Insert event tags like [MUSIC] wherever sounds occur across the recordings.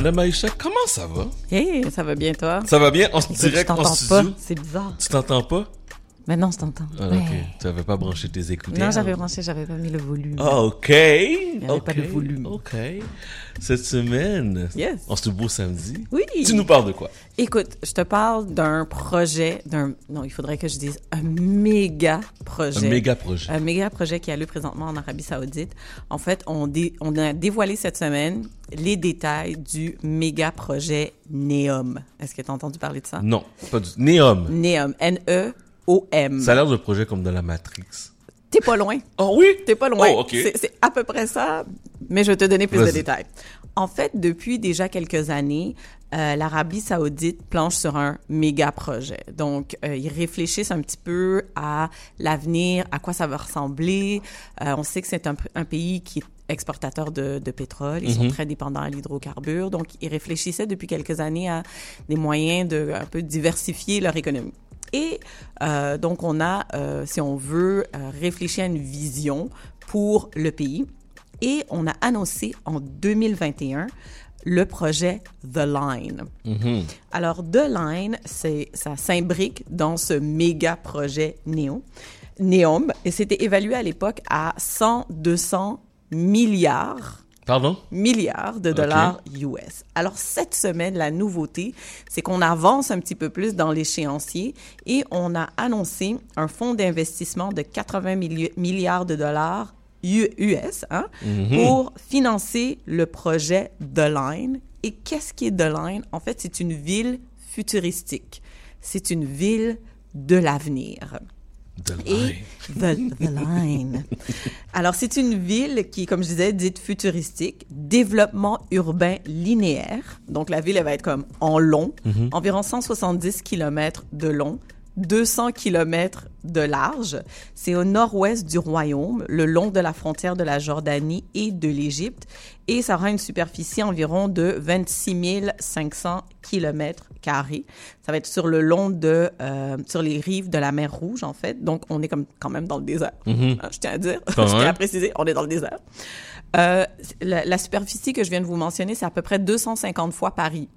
Madame Aïcha, comment ça va? Hey, ça va bien toi? Ça va bien? En Écoute, direct, en t'entends studio? pas, c'est bizarre. Tu t'entends pas? Maintenant, je t'entends. Ah, Ouais. Tu avais pas branché tes écouteurs? Non, j'avais branché, j'avais pas mis le volume. Ah, ok. avait ok. pas de volume. Ok. Cette semaine, Yes. en ce beau samedi, Oui. tu nous parles de quoi? Écoute, je te parle d'un projet, d'un, non, il faudrait que je dise un méga projet. Un méga projet. Un méga projet qui a lieu présentement en Arabie Saoudite. En fait, on, dé- on a dévoilé cette semaine les détails du méga projet NEOM. Est-ce que tu as entendu parler de ça? Non, pas du tout. Neom. NEOM. Ça a l'air de projet comme dans la Matrix. T'es pas loin. Oh oui? T'es pas loin. Oh. C'est à peu près ça, mais je vais te donner plus de détails. En fait, depuis déjà quelques années, euh, l'Arabie saoudite planche sur un méga projet. Donc, euh, ils réfléchissent un petit peu à l'avenir, à quoi ça va ressembler. Euh, on sait que c'est un, un pays qui est exportateur de, de pétrole. Ils sont très dépendants à l'hydrocarbure. Donc, ils réfléchissaient depuis quelques années à des moyens de un peu diversifier leur économie. Et euh, donc, on a, euh, si on veut, euh, réfléchi à une vision pour le pays. Et on a annoncé en 2021 le projet The Line. Mhm. Alors, The Line, ça s'imbrique dans ce méga projet Néo, Neom, et c'était évalué à l'époque à 100, 200 milliards Pardon? milliards de dollars US. Alors cette semaine, la nouveauté, c'est qu'on avance un petit peu plus dans l'échéancier et on a annoncé un fonds d'investissement de 80 milli- milliards de dollars US hein, pour financer le projet The Line. Et qu'est-ce qui est The Line? En fait, c'est une ville futuristique. C'est une ville de l'avenir. Et the, the Line. Alors, c'est une ville qui, comme je disais, dite futuristique, développement urbain linéaire. Donc, la ville, elle va être comme en long, environ 170 km de long, 200 km de large. C'est au nord-ouest du royaume, le long de la frontière de la Jordanie et de l'Égypte. Et ça aura une superficie environ de 26 500 km carrés. Ça va être sur le long de, euh, sur les rives de la mer Rouge, en fait. Donc, on est comme, quand même dans le désert. Hein, je tiens à dire, [LAUGHS] je tiens à préciser, on est dans le désert. Euh, la, la superficie que je viens de vous mentionner, c'est à peu près 250 fois Paris.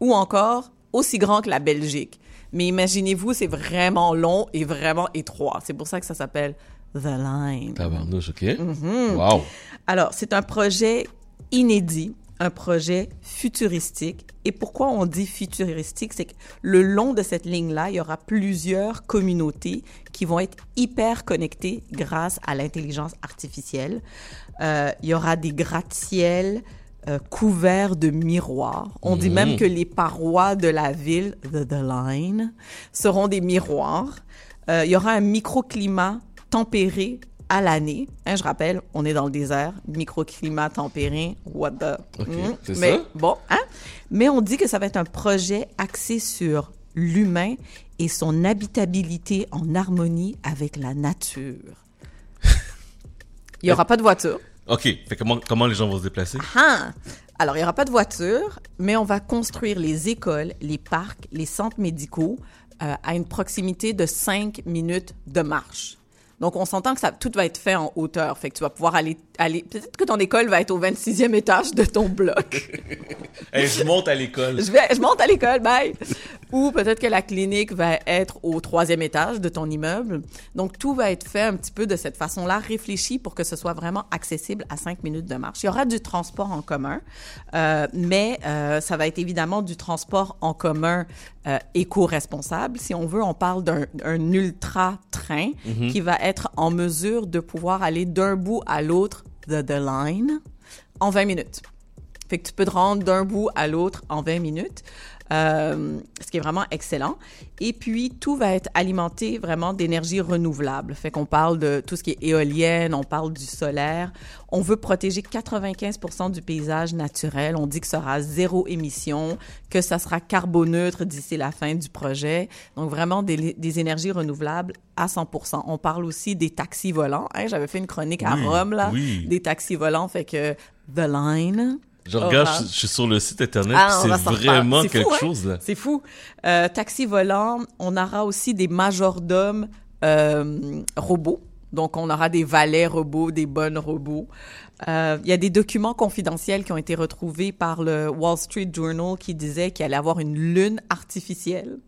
Ou encore aussi grand que la Belgique. Mais imaginez-vous, c'est vraiment long et vraiment étroit. C'est pour ça que ça s'appelle The Line. Tabarnouche, ok? Mm-hmm. Wow. Alors, c'est un projet inédit, un projet futuristique. Et pourquoi on dit futuristique? C'est que le long de cette ligne-là, il y aura plusieurs communautés qui vont être hyper connectées grâce à l'intelligence artificielle. Euh, il y aura des gratte-ciels euh, couverts de miroirs. On dit même que les parois de la ville, the, the line, seront des miroirs. Euh, il y aura un microclimat tempéré à l'année. Hein, je rappelle, on est dans le désert, microclimat tempéré, what the... Hmm. Mais ça? bon, hein? Mais on dit que ça va être un projet axé sur l'humain et son habitabilité en harmonie avec la nature. Il n'y aura pas de voiture. Ok, fait comment, comment les gens vont se déplacer? Ah! Alors, il n'y aura pas de voiture, mais on va construire les écoles, les parcs, les centres médicaux euh, à une proximité de 5 minutes de marche. Donc, on s'entend que ça, tout va être fait en hauteur. Fait que tu vas pouvoir aller, aller peut-être que ton école va être au 26e étage de ton bloc. [LAUGHS] Hey, je monte à l'école. je, vais, je monte à l'école, bye! Ou peut-être que la clinique va être au troisième étage de ton immeuble. Donc, tout va être fait un petit peu de cette façon-là, réfléchi pour que ce soit vraiment accessible à cinq minutes de marche. Il y aura du transport en commun, euh, mais euh, ça va être évidemment du transport en commun euh, éco-responsable. Si on veut, on parle d'un un ultra-train qui va être en mesure de pouvoir aller d'un bout à l'autre de the line en 20 minutes. Fait que tu peux te rendre d'un bout à l'autre en 20 minutes, euh, ce qui est vraiment excellent. Et puis, tout va être alimenté vraiment d'énergie renouvelable. Fait qu'on parle de tout ce qui est éolienne, on parle du solaire. On veut protéger 95% du paysage naturel. On dit que ça sera zéro émission, que ça sera carboneutre d'ici la fin du projet. Donc, vraiment des, des énergies renouvelables à 100 On parle aussi des taxis volants. Hein, J'avais fait une chronique à Oui, Rome, là, oui. des taxis volants. Fait que The Line, Je regarde, Aura. je, je suis sur le site internet, Ah, c'est vraiment quelque fou, hein? chose, là. C'est fou. Euh, taxi volant, on aura aussi des majordomes euh, robots. Donc, on aura des valets robots, des bonnes robots. Euh, il y a des documents confidentiels qui ont été retrouvés par le Wall Street Journal qui disaient qu'il allait avoir une lune artificielle,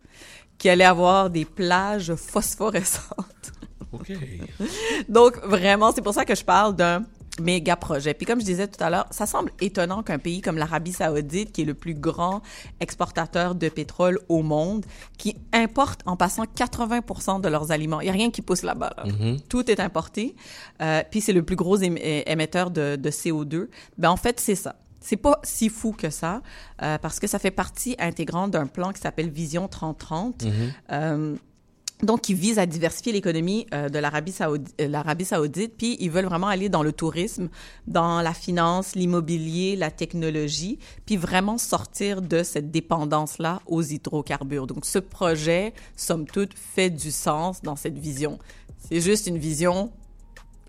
qu'il allait avoir des plages phosphorescentes. OK. [LAUGHS] Donc, vraiment, c'est pour ça que je parle d'un méga projet. Puis comme je disais tout à l'heure, ça semble étonnant qu'un pays comme l'Arabie saoudite, qui est le plus grand exportateur de pétrole au monde, qui importe en passant 80% de leurs aliments. Il n'y a rien qui pousse là-bas. là. Tout est importé. Euh, puis c'est le plus gros émetteur de, de CO2. Ben en fait, c'est ça. C'est pas si fou que ça, euh, parce que ça fait partie intégrante d'un plan qui s'appelle Vision 3030. Euh, donc, qui vise à diversifier l'économie euh, de l'Arabie saoudite, l'Arabie saoudite, puis ils veulent vraiment aller dans le tourisme, dans la finance, l'immobilier, la technologie, puis vraiment sortir de cette dépendance-là aux hydrocarbures. Donc, ce projet, somme toute, fait du sens dans cette vision. C'est juste une vision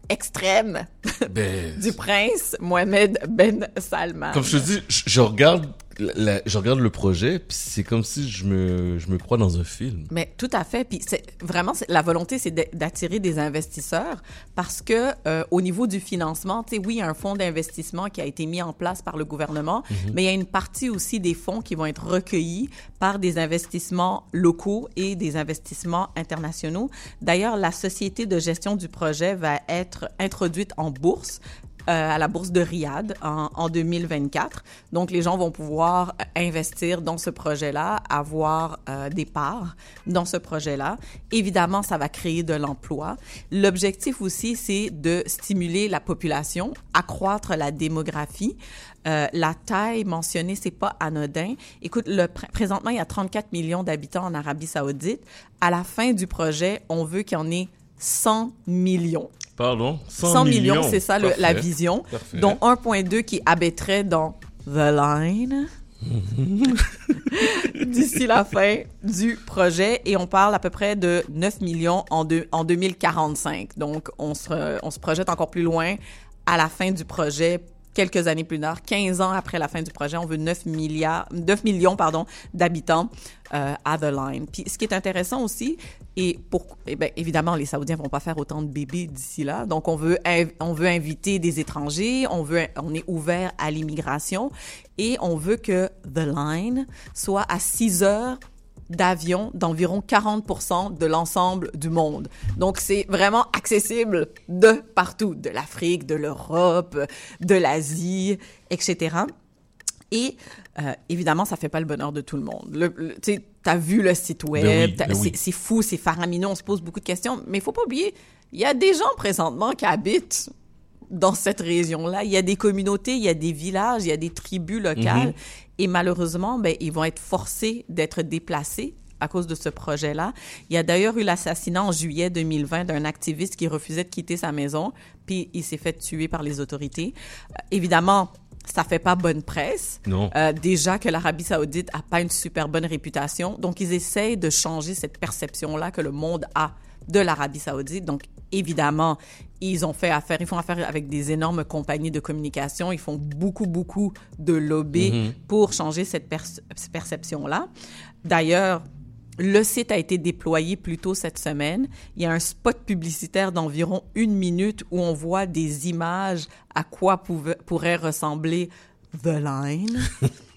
extrême Ben, [LAUGHS] du prince Mohamed Ben Salman. comme je te dis, je, je regarde, la- je regarde le projet, puis c'est comme si je me, je me crois dans un film. Mais tout à fait. Puis c'est vraiment la volonté, c'est d'attirer des investisseurs parce que euh, au niveau du financement, tu sais, oui, il y a un fonds d'investissement qui a été mis en place par le gouvernement, mais il y a une partie aussi des fonds qui vont être recueillis par des investissements locaux et des investissements internationaux. D'ailleurs, la société de gestion du projet va être introduite en bourse à la bourse de Riyad en, en 2024. Donc, les gens vont pouvoir euh, investir dans ce projet-là, avoir euh, des parts dans ce projet-là. Évidemment, ça va créer de l'emploi. L'objectif aussi, c'est de stimuler la population, accroître la démographie. Euh, la taille mentionnée, c'est pas anodin. Écoute, le, pr- présentement, il y a 34 millions d'habitants en Arabie Saoudite. À la fin du projet, on veut qu'il y en ait 100 millions. Pardon? 100, 100 millions, c'est ça le- la vision, Parfait. dont 1.2 qui abaitrait dans The Line [LAUGHS] d'ici la fin du projet. Et on parle à peu près de 9 millions en, deux- en 2045. Donc, on se, on se projette encore plus loin à la fin du projet quelques années plus tard, 15 ans après la fin du projet, on veut 9 milliards, 9 millions, pardon, d'habitants euh, à The Line. Puis ce qui est intéressant aussi, et pour, eh ben, évidemment, les Saoudiens vont pas faire autant de bébés d'ici là, donc on veut, on veut inviter des étrangers, on veut, on est ouvert à l'immigration et on veut que The Line soit à 6 heures d'avion d'environ 40% de l'ensemble du monde. Donc, c'est vraiment accessible de partout, de l'Afrique, de l'Europe, de l'Asie, etc. Et euh, évidemment, ça fait pas le bonheur de tout le monde. Le, le- tu t'as vu le site web, Ben oui, t'as- ben oui. c'est fou, c'est faramineux, on se pose beaucoup de questions, mais il faut pas oublier, il y a des gens présentement qui habitent dans cette région-là. Il y a des communautés, il y a des villages, il y a des tribus locales. Et malheureusement, ben, ils vont être forcés d'être déplacés à cause de ce projet-là. Il y a d'ailleurs eu l'assassinat en juillet 2020 d'un activiste qui refusait de quitter sa maison, puis il s'est fait tuer par les autorités. Euh, évidemment, ça fait pas bonne presse. Non. Euh, déjà que l'Arabie Saoudite a pas une super bonne réputation, donc ils essayent de changer cette perception-là que le monde a de l'Arabie Saoudite. Donc évidemment, ils ont fait affaire, ils font affaire avec des énormes compagnies de communication, ils font beaucoup beaucoup de lobby pour changer cette perce- perception-là. D'ailleurs, le site a été déployé plus tôt cette semaine. Il y a un spot publicitaire d'environ une minute où on voit des images à quoi pouvait- pourrait ressembler The Line. [LAUGHS]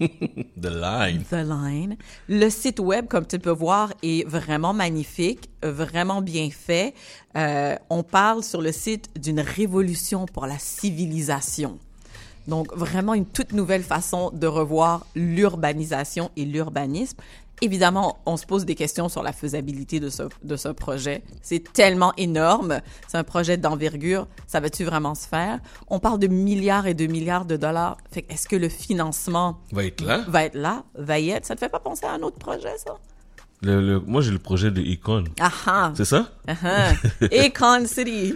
The Line. The Line. Le site web, comme tu peux voir, est vraiment magnifique, vraiment bien fait. Euh, on parle sur le site d'une révolution pour la civilisation. Donc, vraiment une toute nouvelle façon de revoir l'urbanisation et l'urbanisme. Évidemment, on se pose des questions sur la faisabilité de ce, de ce projet. C'est tellement énorme. C'est un projet d'envergure. Ça va-tu vraiment se faire? On parle de milliards et de milliards de dollars. Fait que est-ce que le financement Va être là? va être là, va y être? Ça te fait pas penser à un autre projet, ça? Le, le- moi, j'ai le projet de Icon. Ah ah! C'est ça? [LAUGHS] ah. Akon City,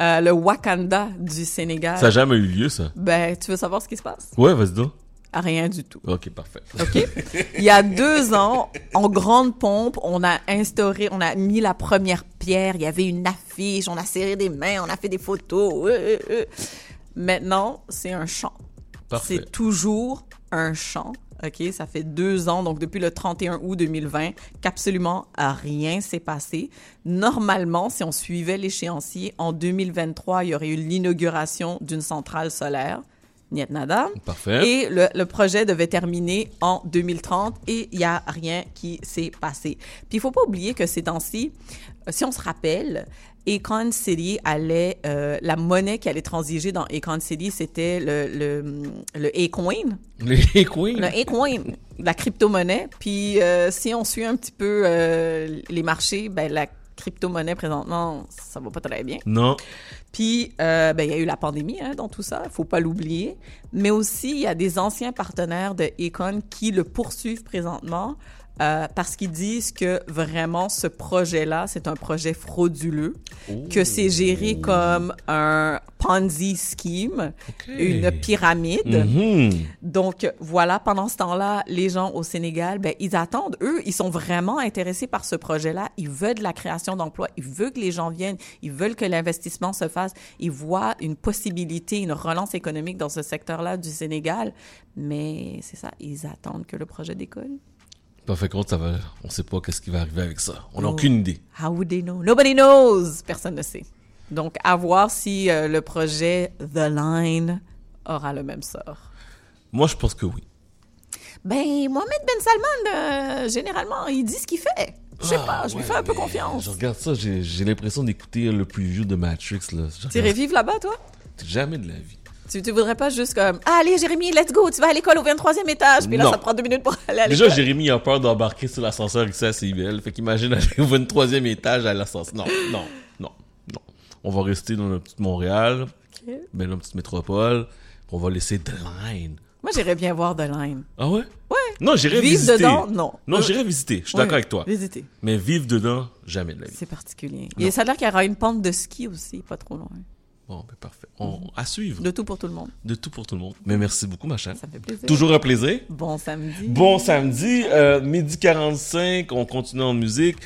euh, le Wakanda du Sénégal. Ça n'a jamais eu lieu, ça. Ben, tu veux savoir ce qui se passe? Ouais, vas-y donc. Rien du tout. Ok, parfait. OK? Il y a deux ans, en grande pompe, on a instauré, on a mis la première pierre. Il y avait une affiche, on a serré des mains, on a fait des photos. euh, euh, euh. Maintenant, c'est un champ. Parfait. C'est toujours un champ. OK, ça fait deux ans, donc depuis le 31 août 2020, qu'absolument rien s'est passé. Normalement, si on suivait l'échéancier, en 2023, il y aurait eu l'inauguration d'une centrale solaire. Niet nada. Parfait. Et le, le projet devait terminer en 2030 et il n'y a rien qui s'est passé. Puis il faut pas oublier que ces temps-ci, euh, si on se rappelle, Econ City allait, euh, la monnaie qui allait transiger dans Econ City, c'était le, le, le A-Coin. Le A-Coin, la crypto-monnaie. Puis euh, si on suit un petit peu euh, les marchés, ben la crypto-monnaie présentement, ça va pas très bien. Non. Puis, euh, ben, il y a eu la pandémie hein, dans tout ça, il faut pas l'oublier. Mais aussi, il y a des anciens partenaires de Econ qui le poursuivent présentement euh, parce qu'ils disent que vraiment ce projet-là, c'est un projet frauduleux, que c'est géré comme un Ponzi scheme, une pyramide. Mhm. Donc voilà, pendant ce temps-là, les gens au Sénégal, ben ils attendent. Eux, ils sont vraiment intéressés par ce projet-là. Ils veulent de la création d'emplois. Ils veulent que les gens viennent. Ils veulent que l'investissement se fasse. Ils voient une possibilité, une relance économique dans ce secteur-là du Sénégal. Mais c'est ça, ils attendent que le projet décolle. Ça va. On sait pas qu'est-ce qui va arriver avec ça. On n'a Oh. aucune idée. How would they know? Nobody knows. Personne ne sait. Donc à voir si euh, le projet The Line aura le même sort. Moi, je pense que oui. Ben, Mohamed Ben Salman, euh, généralement, il dit ce qu'il fait. Je sais Ah, pas, je lui fais un peu confiance. Je regarde ça, j'ai l'impression d'écouter le preview de Matrix, là. Regarde vivre là-bas, toi? Jamais de la vie. Tu, voudrais pas juste comme, ah, allez, Jérémy, let's go, tu vas à l'école au 23e étage, puis là, Non. ça prend deux minutes pour aller à Déjà, l'école. Jérémy a peur d'embarquer sur l'ascenseur ici à CIBL. Fait qu'imagine aller au 23e étage à l'ascenseur. Non, non, non, non. On va rester dans notre petite Montréal, Ok. ben, notre petite métropole. On va laisser The Line. Moi, j'irais bien voir The Line. Ah ouais? Ouais. Non, j'irais Vivre visiter. dedans, non. Non, Euh, j'irais visiter. Je suis ouais, d'accord avec toi. Visiter. Mais vivre dedans, jamais de la vie. C'est particulier. Non. Et ça a l'air qu'il y aura une pente de ski aussi, pas trop loin. Bon, ben parfait. On, à suivre. De tout pour tout le monde. De tout pour tout le monde. Mais merci beaucoup, ma chère. Ça fait plaisir. Toujours un plaisir. Bon samedi. Bon samedi, euh, midi 45, on continue en musique.